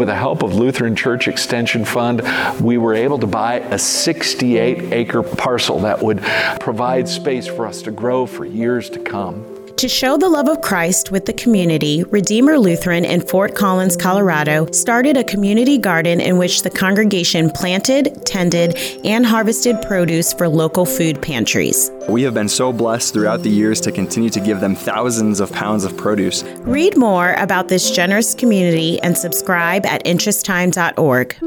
With the help of Lutheran Church Extension Fund, we were able to buy a 68 acre parcel that would provide space for us to grow for years to come. To show the love of Christ with the community, Redeemer Lutheran in Fort Collins, Colorado, started a community garden in which the congregation planted, tended, and harvested produce for local food pantries. We have been so blessed throughout the years to continue to give them thousands of pounds of produce. Read more about this generous community and subscribe at interesttime.org.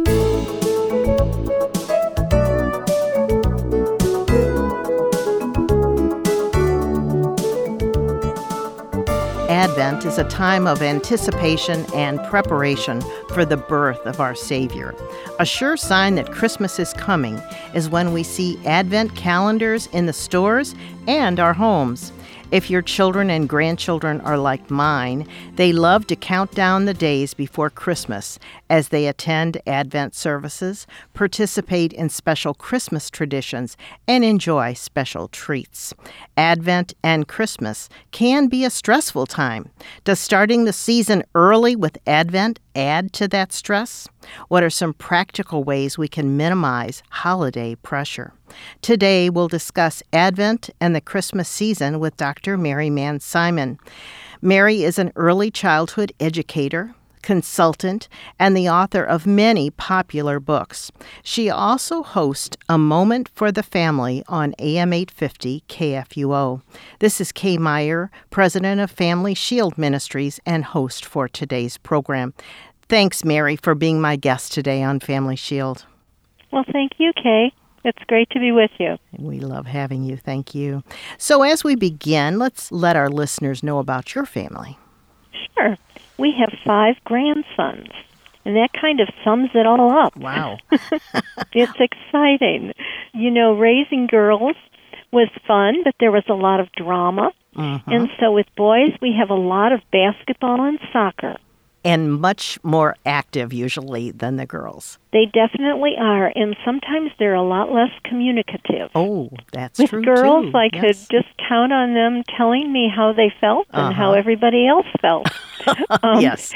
Advent is a time of anticipation and preparation for the birth of our Savior. A sure sign that Christmas is coming is when we see Advent calendars in the stores and our homes. If your children and grandchildren are like mine, they love to count down the days before Christmas as they attend Advent services, participate in special Christmas traditions, and enjoy special treats. Advent and Christmas can be a stressful time. Does starting the season early with Advent add to that stress? What are some practical ways we can minimize holiday pressure? Today, we'll discuss Advent and the Christmas season with Dr. Mary Manz Simon. Mary is an early childhood educator, consultant, and the author of many popular books. She also hosts A Moment for the Family on AM 850 KFUO. This is Kay Meyer, president of Family Shield Ministries and host for today's program. Thanks, Mary, for being my guest today on Family Shield. Well, thank you, Kay. It's great to be with you. We love having you. Thank you. So, as we begin, let's let our listeners know about your family. Sure. We have five grandsons, and that kind of sums it all up. Wow. it's exciting. You know, raising girls was fun, but there was a lot of drama. Mm-hmm. And so with boys, we have a lot of basketball and soccer. And much more active usually than the girls. They definitely are, and sometimes they're a lot less communicative. Oh, that's with true. girls, too. I yes. could just count on them telling me how they felt and Uh-huh. how everybody else felt. Um, yes.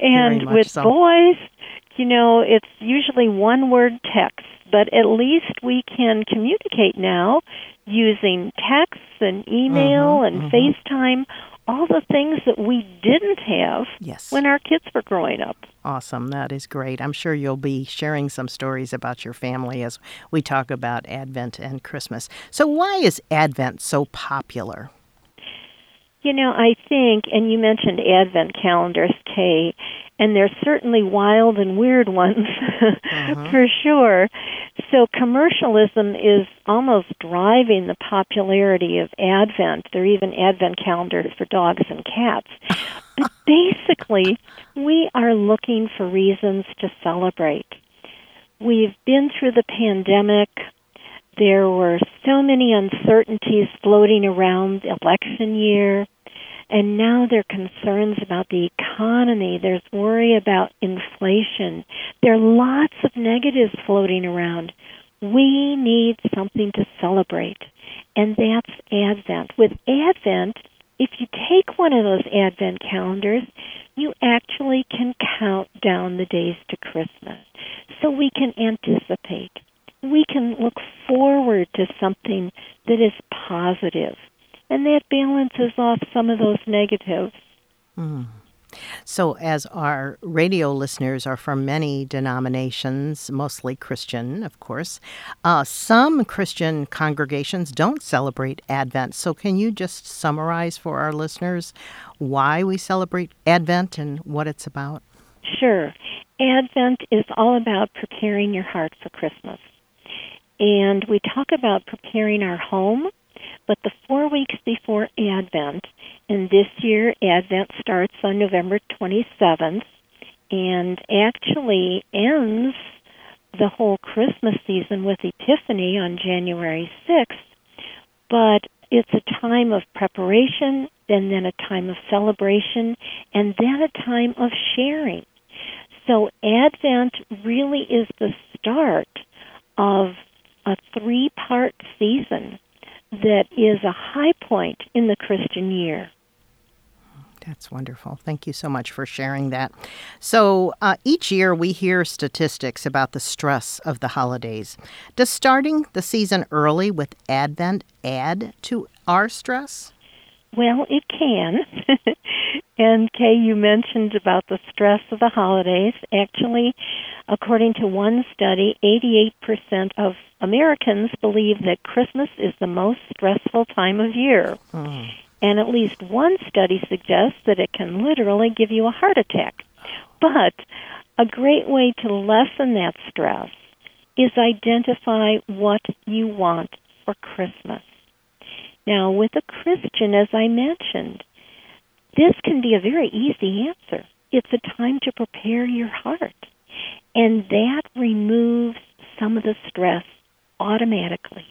And with so. boys, you know, it's usually one word text, but at least we can communicate now using texts and email Mhm, and mhm. FaceTime, all the things that we didn't have Yes. when our kids were growing up. Awesome. That is great. I'm sure you'll be sharing some stories about your family as we talk about Advent and Christmas. So, why is Advent so popular? You know, I think, and you mentioned advent calendars, Kay, and there's certainly wild and weird ones uh-huh. for sure. So commercialism is almost driving the popularity of Advent. There are even Advent calendars for dogs and cats. but basically, we are looking for reasons to celebrate. We've been through the pandemic. There were so many uncertainties floating around election year. And now there are concerns about the economy. There's worry about inflation. There are lots of negatives floating around. We need something to celebrate. And that's Advent. With Advent, if you take one of those Advent calendars, you actually can count down the days to Christmas. So we can anticipate. We can look forward to something that is. And that balances off some of those negatives. So, as our radio listeners are from many denominations, mostly Christian, of course, uh, some Christian congregations don't celebrate Advent. So, can you just summarize for our listeners why we celebrate Advent and what it's about? Sure. Advent is all about preparing your heart for Christmas. And we talk about preparing our home, but the four weeks before Advent, and this year Advent starts on November 27th and actually ends the whole Christmas season with Epiphany on January 6th. But it's a time of preparation, and then a time of celebration, and then a time of sharing. So Advent really is the start of a three part season that is a high point in the Christian year. That's wonderful. Thank you so much for sharing that. So, uh, each year we hear statistics about the stress of the holidays. Does starting the season early with Advent add to our stress? Well, it can. and Kay, you mentioned about the stress of the holidays. Actually, according to one study, 88% of Americans believe that Christmas is the most stressful time of year. Hmm. And at least one study suggests that it can literally give you a heart attack. But a great way to lessen that stress is identify what you want for Christmas. Now, with a Christian, as I mentioned, this can be a very easy answer. It's a time to prepare your heart. And that removes some of the stress automatically.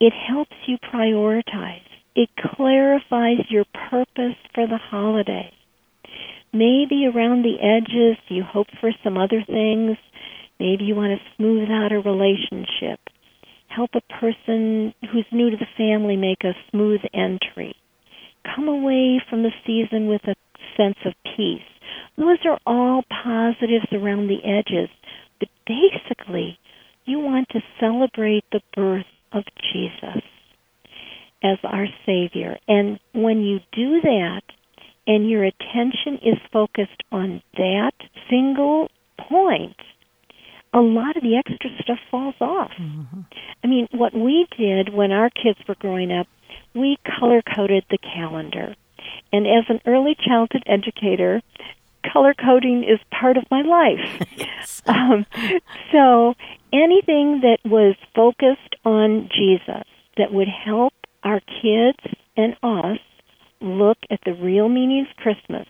It helps you prioritize. It clarifies your purpose for the holiday. Maybe around the edges you hope for some other things. Maybe you want to smooth out a relationship help a person who's new to the family make a smooth entry. Come away from the season with a sense of peace. Those are all positives around the edges, but basically, you want to celebrate the birth of Jesus as our Savior. And when you do that, and your attention is focused on that single point, a lot of the extra stuff falls off. Mm-hmm. I mean, what we did when our kids were growing up, we color coded the calendar. And as an early childhood educator, color coding is part of my life. yes. um, so anything that was focused on Jesus that would help our kids and us look at the real meaning of Christmas,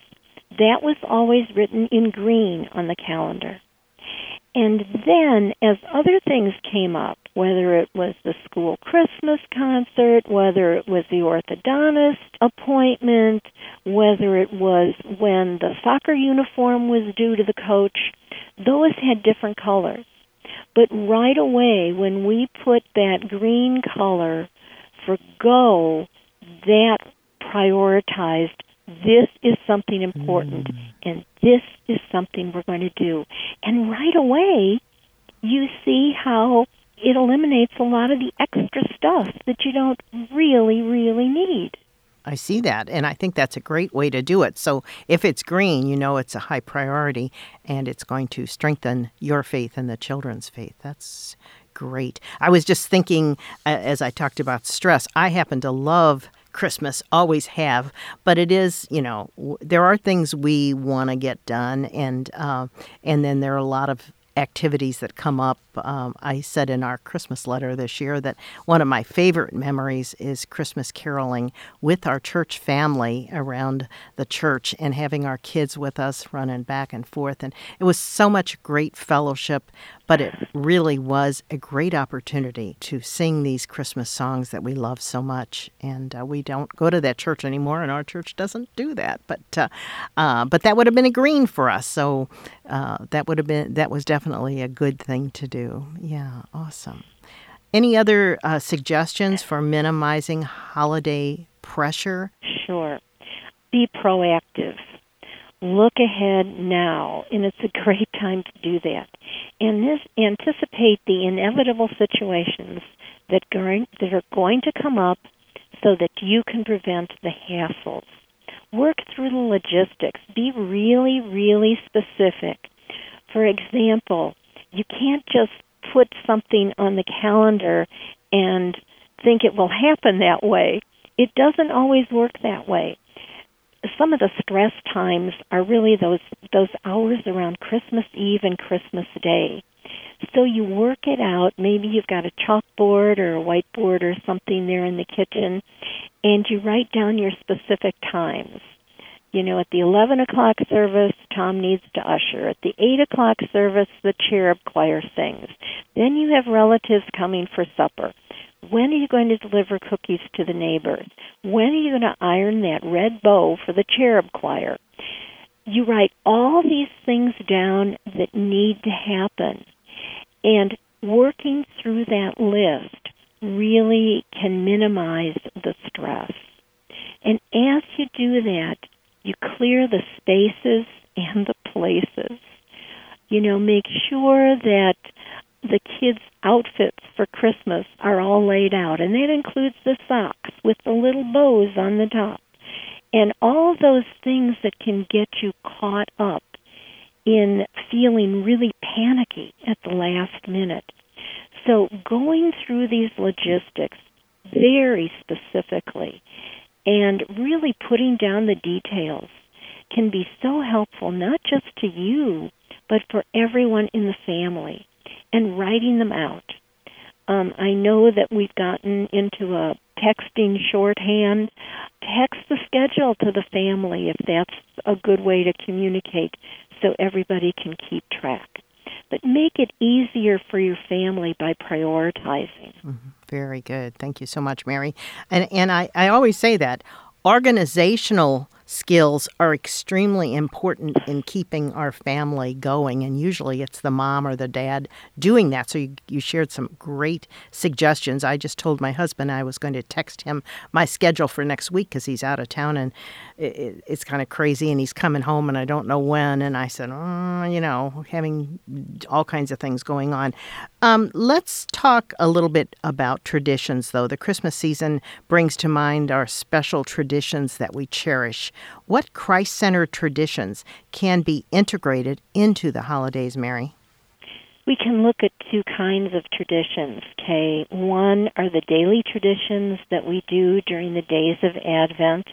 that was always written in green on the calendar. And then, as other things came up, whether it was the school Christmas concert, whether it was the orthodontist appointment, whether it was when the soccer uniform was due to the coach, those had different colors. But right away, when we put that green color for go, that prioritized this is something important mm. and this is something we're going to do. And right away, you see how it eliminates a lot of the extra stuff that you don't really, really need. I see that, and I think that's a great way to do it. So, if it's green, you know it's a high priority and it's going to strengthen your faith and the children's faith. That's great. I was just thinking as I talked about stress, I happen to love Christmas, always have. But it is, you know, there are things we want to get done, and uh, and then there are a lot of activities that come up. Um, I said in our Christmas letter this year that one of my favorite memories is Christmas caroling with our church family around the church and having our kids with us running back and forth. And it was so much great fellowship, but it really was a great opportunity to sing these Christmas songs that we love so much. And uh, we don't go to that church anymore, and our church doesn't do that. But uh, uh, but that would have been a green for us. So uh, that would have been that was definitely a good thing to Yeah, awesome. Any other uh, suggestions for minimizing holiday pressure? Sure. Be proactive look ahead now, and it's a great time to do that. And this anticipate the inevitable situations that going that are going to come up, so that you can prevent the hassles. Work through the logistics. Be really, really specific. For example, you can't just put something on the calendar and think it will happen that way. It doesn't always work that way some of the stress times are really those those hours around Christmas Eve and Christmas Day. So you work it out. Maybe you've got a chalkboard or a whiteboard or something there in the kitchen, and you write down your specific times. You know, at the 11 o'clock service, Tom needs to usher. At the 8 o'clock service, the cherub choir sings. Then you have relatives coming for supper. When are you going to deliver cookies to the neighbors? When are you going to iron that red bow for the cherub choir? You write all these things down that need to happen. And working through that list really can minimize the stress. And as you do that, You clear the spaces and the places. You know, make sure that the kids' outfits for Christmas are all laid out, and that includes the socks with the little bows on the top. And all those things that can get you caught up in feeling really panicky at the last minute. So, going through these logistics very specifically and really putting down the details can be so helpful, not just to you, but for everyone in the family, and writing them out. Um, I know that we've gotten into a texting shorthand. Text the schedule to the family if that's a good way to communicate so everybody can keep track. But make it easier for your family by prioritizing. Mm-hmm. Very good. Thank you so much, Mary. And and I, I always say that organizational skills are extremely important in keeping our family going. And usually it's the mom or the dad doing that. So you, you shared some great suggestions. I just told my husband I was going to text him my schedule for next week because he's out of town and it, it, it's kind of crazy and he's coming home and I don't know when. And I said, oh, you know, having all kinds of things going on. Um, let's talk a little bit about traditions, though. The Christmas season brings to mind our special traditions that we cherish. What Christ centered traditions can be integrated into the holidays, Mary? We can look at two kinds of traditions, Kay. One are the daily traditions that we do during the days of Advent,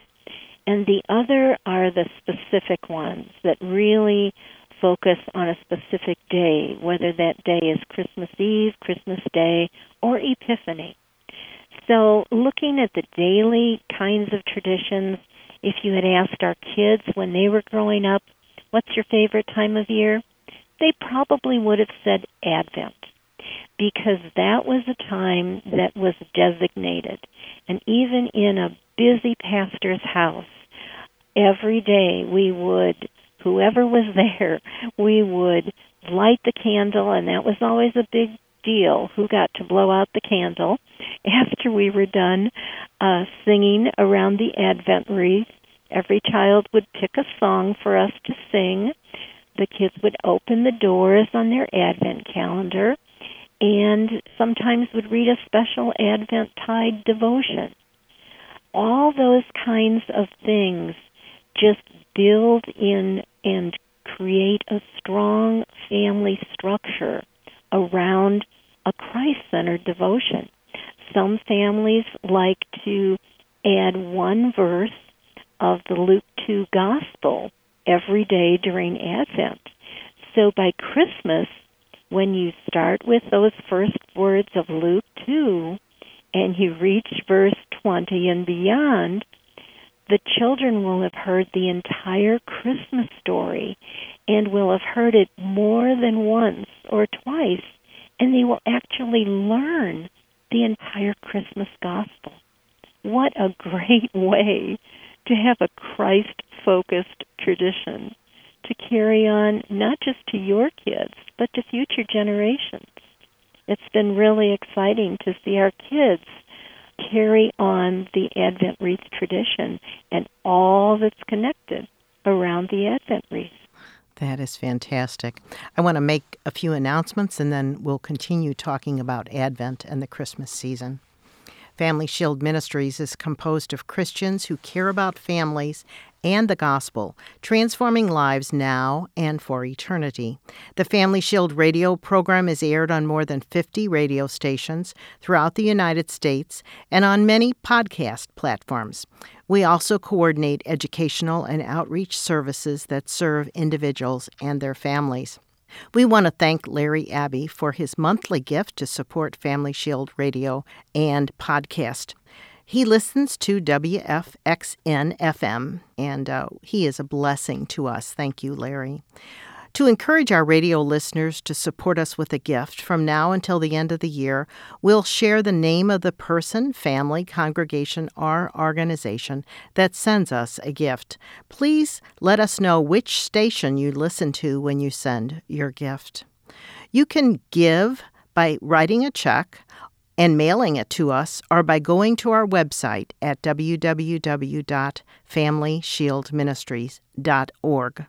and the other are the specific ones that really focus on a specific day, whether that day is Christmas Eve, Christmas Day, or Epiphany. So, looking at the daily kinds of traditions, if you had asked our kids when they were growing up, what's your favorite time of year? They probably would have said Advent because that was a time that was designated. And even in a busy pastor's house, every day we would, whoever was there, we would light the candle, and that was always a big deal who got to blow out the candle after we were done uh, singing around the Advent wreath. Every child would pick a song for us to sing. The kids would open the doors on their Advent calendar and sometimes would read a special Advent tide devotion. All those kinds of things just build in and create a strong family structure around a Christ centered devotion. Some families like to add one verse of the Luke 2 gospel every day during Advent. So by Christmas, when you start with those first words of Luke 2 and you reach verse 20 and beyond, the children will have heard the entire Christmas story and will have heard it more than once or twice, and they will actually learn the entire Christmas gospel. What a great way to have a Christ focused tradition to carry on not just to your kids, but to future generations. It's been really exciting to see our kids carry on the Advent wreath tradition and all that's connected around the Advent wreath. That is fantastic. I want to make a few announcements and then we'll continue talking about Advent and the Christmas season. Family Shield Ministries is composed of Christians who care about families and the gospel, transforming lives now and for eternity. The Family Shield radio program is aired on more than 50 radio stations throughout the United States and on many podcast platforms. We also coordinate educational and outreach services that serve individuals and their families. We want to thank Larry Abbey for his monthly gift to support Family Shield Radio and podcast. He listens to WFXN FM, and uh, he is a blessing to us. Thank you, Larry. To encourage our radio listeners to support us with a gift from now until the end of the year, we'll share the name of the person, family, congregation, or organization that sends us a gift. Please let us know which station you listen to when you send your gift. You can give by writing a check and mailing it to us are by going to our website at www.familyshieldministries.org.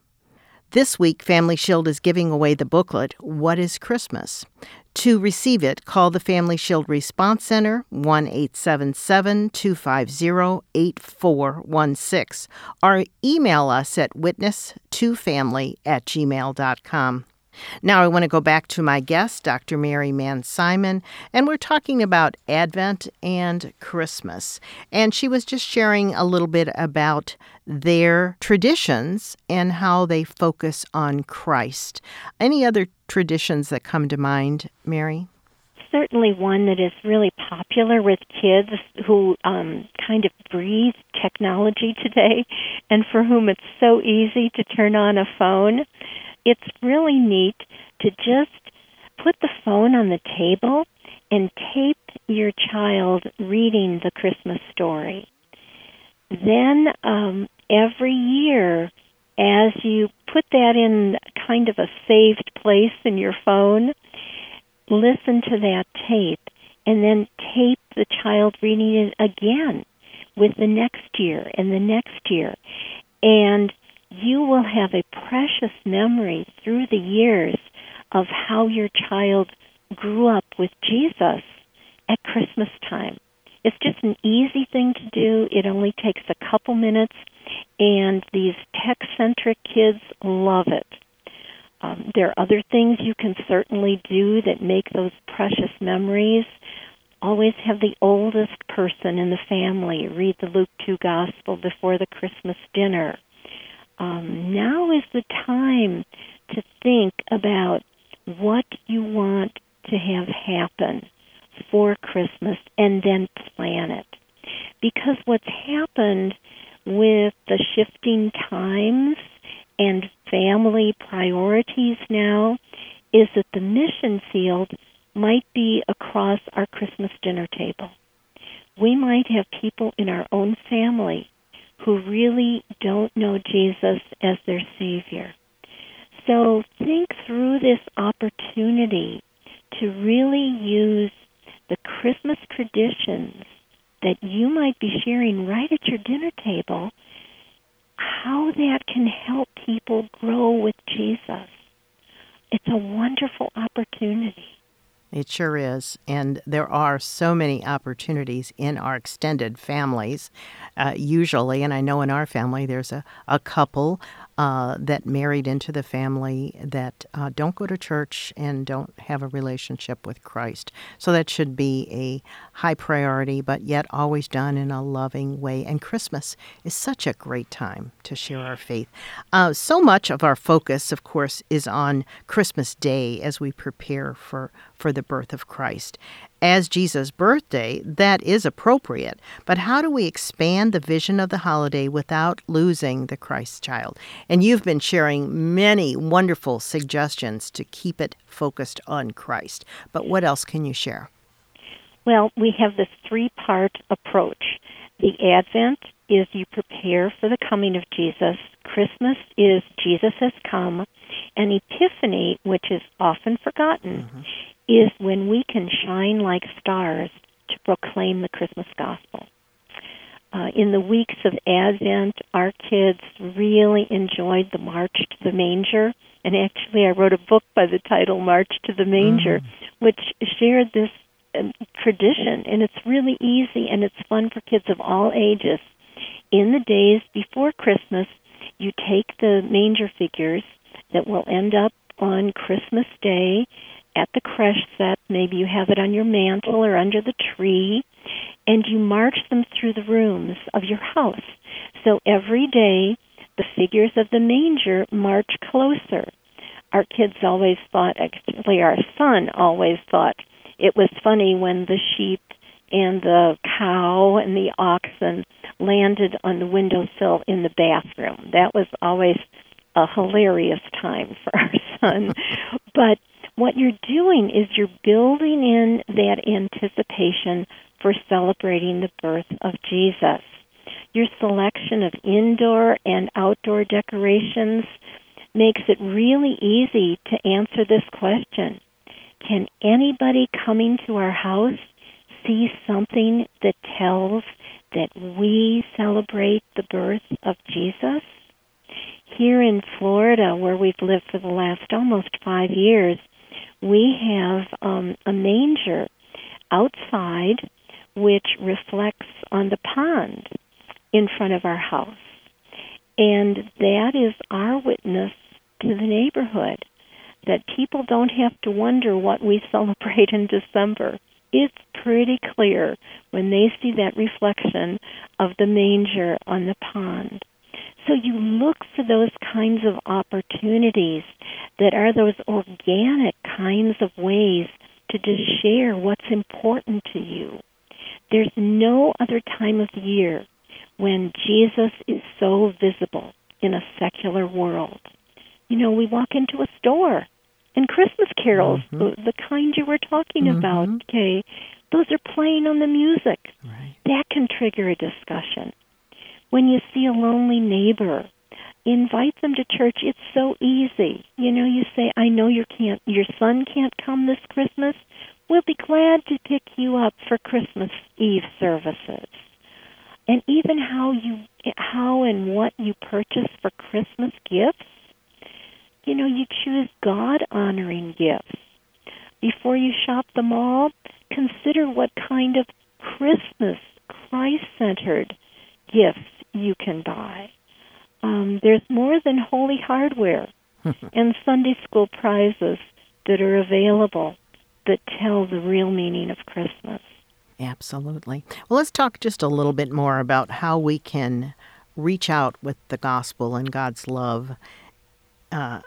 This week, Family Shield is giving away the booklet, What is Christmas? To receive it, call the Family Shield Response Center 1 877 250 8416 or email us at witness2family at gmail.com. Now, I want to go back to my guest, Dr. Mary Manz Simon, and we're talking about Advent and Christmas. And she was just sharing a little bit about their traditions and how they focus on Christ. Any other traditions that come to mind, Mary? Certainly, one that is really popular with kids who um, kind of breathe technology today and for whom it's so easy to turn on a phone it's really neat to just put the phone on the table and tape your child reading the Christmas story. Then um, every year, as you put that in kind of a saved place in your phone, listen to that tape and then tape the child reading it again with the next year and the next year. And you will have a precious memory through the years of how your child grew up with Jesus at Christmas time. It's just an easy thing to do. It only takes a couple minutes, and these tech centric kids love it. Um, there are other things you can certainly do that make those precious memories. Always have the oldest person in the family read the Luke 2 Gospel before the Christmas dinner um, now is the time to think about what you want to have happen for Christmas and then plan it. Because what's happened with the shifting times and family priorities now is that the mission field might be across our Christmas dinner table. We might have people in our own family who really don't know Jesus as their Savior. So think through this opportunity to really use the Christmas traditions that you might be sharing right at your dinner table, how that can help people grow with Jesus. It's a wonderful opportunity. It sure is. And there are so many opportunities in our extended families, uh, usually. And I know in our family there's a, a couple uh, that married into the family that uh, don't go to church and don't have a relationship with Christ. So that should be a high priority, but yet always done in a loving way. And Christmas is such a great time to share our faith. Uh, so much of our focus, of course, is on Christmas Day as we prepare for, for the birth of Christ as Jesus' birthday, that is appropriate. But how do we expand the vision of the holiday without losing the Christ child? And you've been sharing many wonderful suggestions to keep it focused on Christ. But what else can you share? Well, we have this three part approach. The Advent is you prepare for the coming of Jesus. Christmas is Jesus has come. And Epiphany, which is often forgotten, mm-hmm is when we can shine like stars to proclaim the Christmas gospel. Uh, in the weeks of Advent, our kids really enjoyed the March to the Manger. And actually, I wrote a book by the title March to the Manger, mm. which shared this um, tradition. And it's really easy and it's fun for kids of all ages. In the days before Christmas, you take the manger figures that will end up on Christmas Day at the creche set. Maybe you have it on your mantle or under the tree, and you march them through the rooms of your house. So every day, the figures of the manger march closer. Our kids always thought, actually, our son always thought it was funny when the sheep and the cow and the oxen landed on the windowsill in the bathroom. That was always a hilarious time for our son. but what you're doing is you're building in that anticipation for celebrating the birth of Jesus. Your selection of indoor and outdoor decorations makes it really easy to answer this question. Can anybody coming to our house see something that tells that we celebrate the birth of Jesus? Here in Florida, where we've lived for the last almost five years, we have um, a manger outside which reflects on the pond in front of our house. And that is our witness to the neighborhood that people don't have to wonder what we celebrate in December. It's pretty clear when they see that reflection of the manger on the pond. So you look for those kinds of opportunities that are those organic kinds of ways to just share what's important to you. There's no other time of year when Jesus is so visible in a secular world. You know, we walk into a store and Christmas carols, mm-hmm. the, the kind you were talking mm-hmm. about, okay, those are playing on the music. Right. That can trigger a discussion. When you see a lonely neighbor, invite them to church. It's so easy. You know, you say, "I know you can't your son can't come this Christmas. We'll be glad to pick you up for Christmas Eve services." And even how you how and what you purchase for Christmas gifts you know, you choose God honoring gifts. Before you shop the mall, consider what kind of Christmas, Christ centered gifts you can buy. Um, there's more than holy hardware and Sunday school prizes that are available that tell the real meaning of Christmas. Absolutely. Well, let's talk just a little bit more about how we can reach out with the gospel and God's love uh,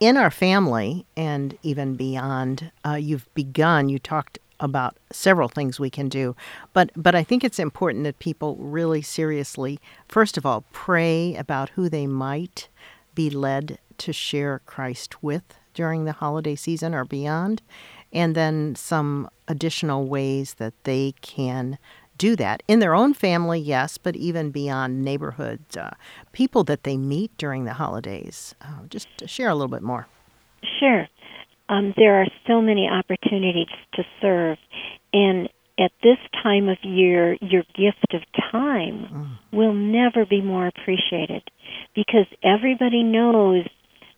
in our family and even beyond, uh, you've begun, you talked about several things we can do. But but I think it's important that people really seriously, first of all, pray about who they might be led to share Christ with during the holiday season or beyond, and then some additional ways that they can do that in their own family, yes, but even beyond neighborhoods, uh, people that they meet during the holidays. Uh, just share a little bit more. Sure. Um, there are so many opportunities to serve, and at this time of year, your gift of time mm. will never be more appreciated because everybody knows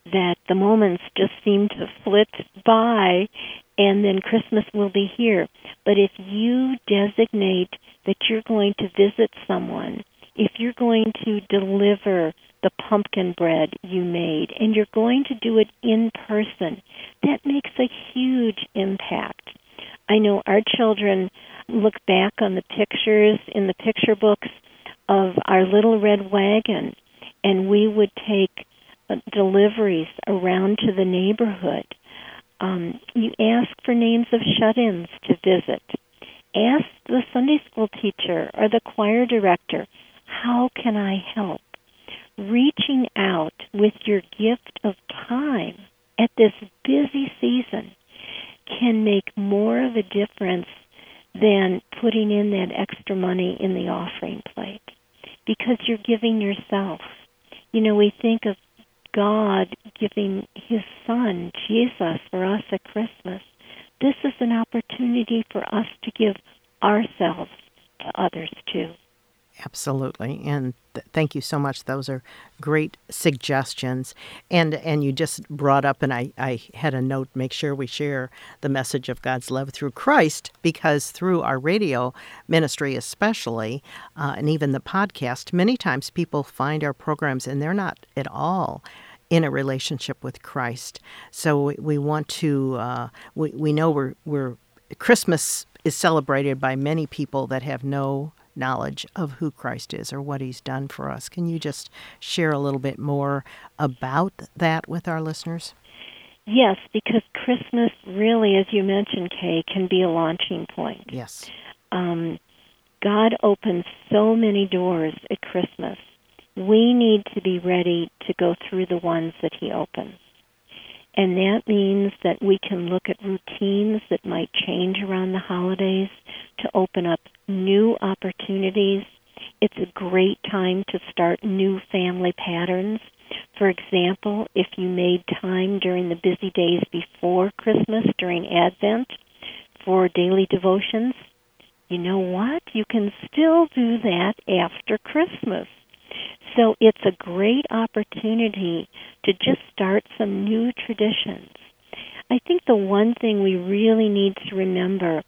that the moments just seem to flit by and then Christmas will be here. But if you designate that you're going to visit someone, if you're going to deliver the pumpkin bread you made and you're going to do it in person, that makes a huge impact. I know our children look back on the pictures in the picture books of our little red wagon, and we would take uh, deliveries around to the neighborhood. Um, you ask for names of shut ins to visit ask the Sunday school teacher or the choir director, how can I help? Reaching out with your gift of time at this busy season can make more of a difference than putting in that extra money in the offering plate because you're giving yourself. You know, we think of God giving his son, Jesus, for us at Christmas this is an opportunity for us to give ourselves to others too. Absolutely, and th- thank you so much. Those are great suggestions, and and you just brought up, and I I had a note. Make sure we share the message of God's love through Christ, because through our radio ministry, especially, uh, and even the podcast, many times people find our programs and they're not at all in a relationship with Christ. So we we want to, uh, we, we know we're, we're, Christmas is celebrated by many people that have no knowledge of who Christ is or what he's done for us. Can you just share a little bit more about that with our listeners? Yes, because Christmas really, as you mentioned, Kay, can be a launching point. Yes. Um, God opens so many doors at Christmas we need to be ready to go through the ones that He opens. And that means that we can look at routines that might change around the holidays to open up new opportunities. It's a great time to start new family patterns. For example, if you made time during the busy days before Christmas, during Advent, for daily devotions, you know what? You can still do that after Christmas. So it's a great opportunity to just start some new traditions. I think the one thing we really need to remember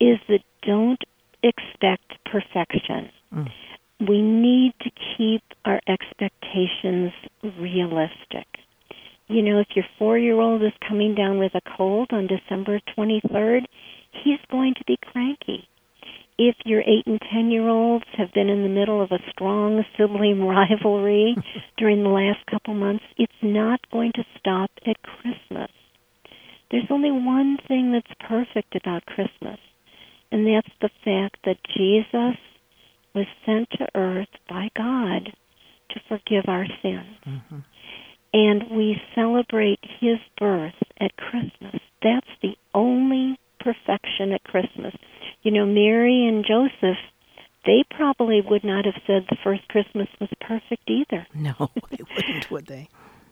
is that don't expect perfection. Mm. We need to keep our expectations realistic. You know, if your four year old is coming down with a cold on December 23rd, he's going to be cranky. If your eight and ten year olds have been in the middle of a strong sibling rivalry during the last couple months, it's not going to stop at Christmas. There's only one thing that's perfect about Christmas, and that's the fact that Jesus was sent to earth by God to forgive our sins. Mm-hmm. And we celebrate his birth at Christmas. That's the only perfection at Christmas. You know, Mary and Joseph, they probably would not have said the first Christmas was perfect either. No, they wouldn't, would they?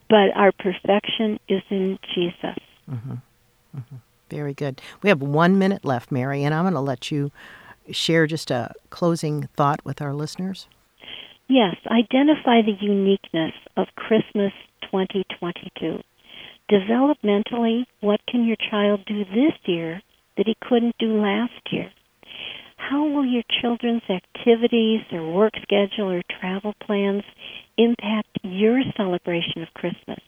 But our perfection is in Jesus. Mm-hmm. Mm-hmm. Very good. We have one minute left, Mary, and I'm going to let you share just a closing thought with our listeners. Yes, identify the uniqueness of Christmas 2022. Developmentally, what can your child do this year that he couldn't do last year? How will your children's activities, their work schedule, or travel plans impact your celebration of Christmas?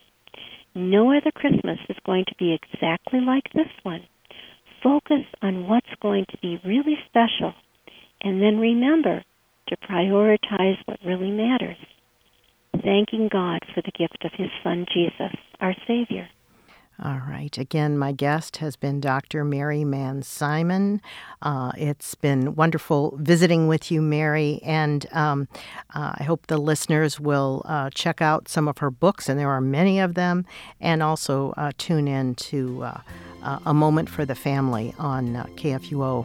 No other Christmas is going to be exactly like this one. Focus on what's going to be really special, and then remember to prioritize what really matters. Thanking God for the gift of His Son Jesus, our Savior. All right. Again, my guest has been Dr. Mary Manz Simon. Uh, it's been wonderful visiting with you, Mary, and um, uh, I hope the listeners will uh, check out some of her books, and there are many of them, and also uh, tune in to uh, uh, A Moment for the Family on KFUO.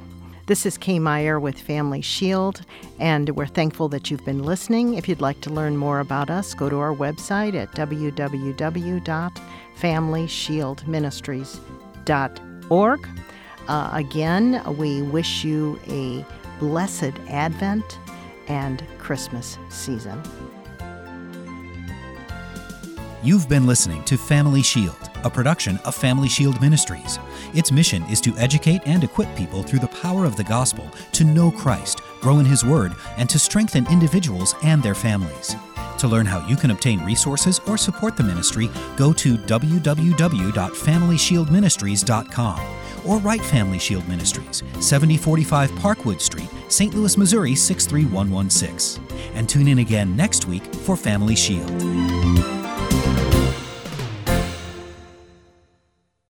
This is Kay Meyer with Family Shield, and we're thankful that you've been listening. If you'd like to learn more about us, go to our website at www.familyshieldministries.org. Uh, again, we wish you a blessed Advent and Christmas season. You've been listening to Family Shield, a production of Family Shield Ministries. Its mission is to educate and equip people through the power of the gospel to know Christ, grow in His Word, and to strengthen individuals and their families. To learn how you can obtain resources or support the ministry, go to www.familyshieldministries.com or write Family Shield Ministries, 7045 Parkwood Street, St. Louis, Missouri 63116. And tune in again next week for Family Shield.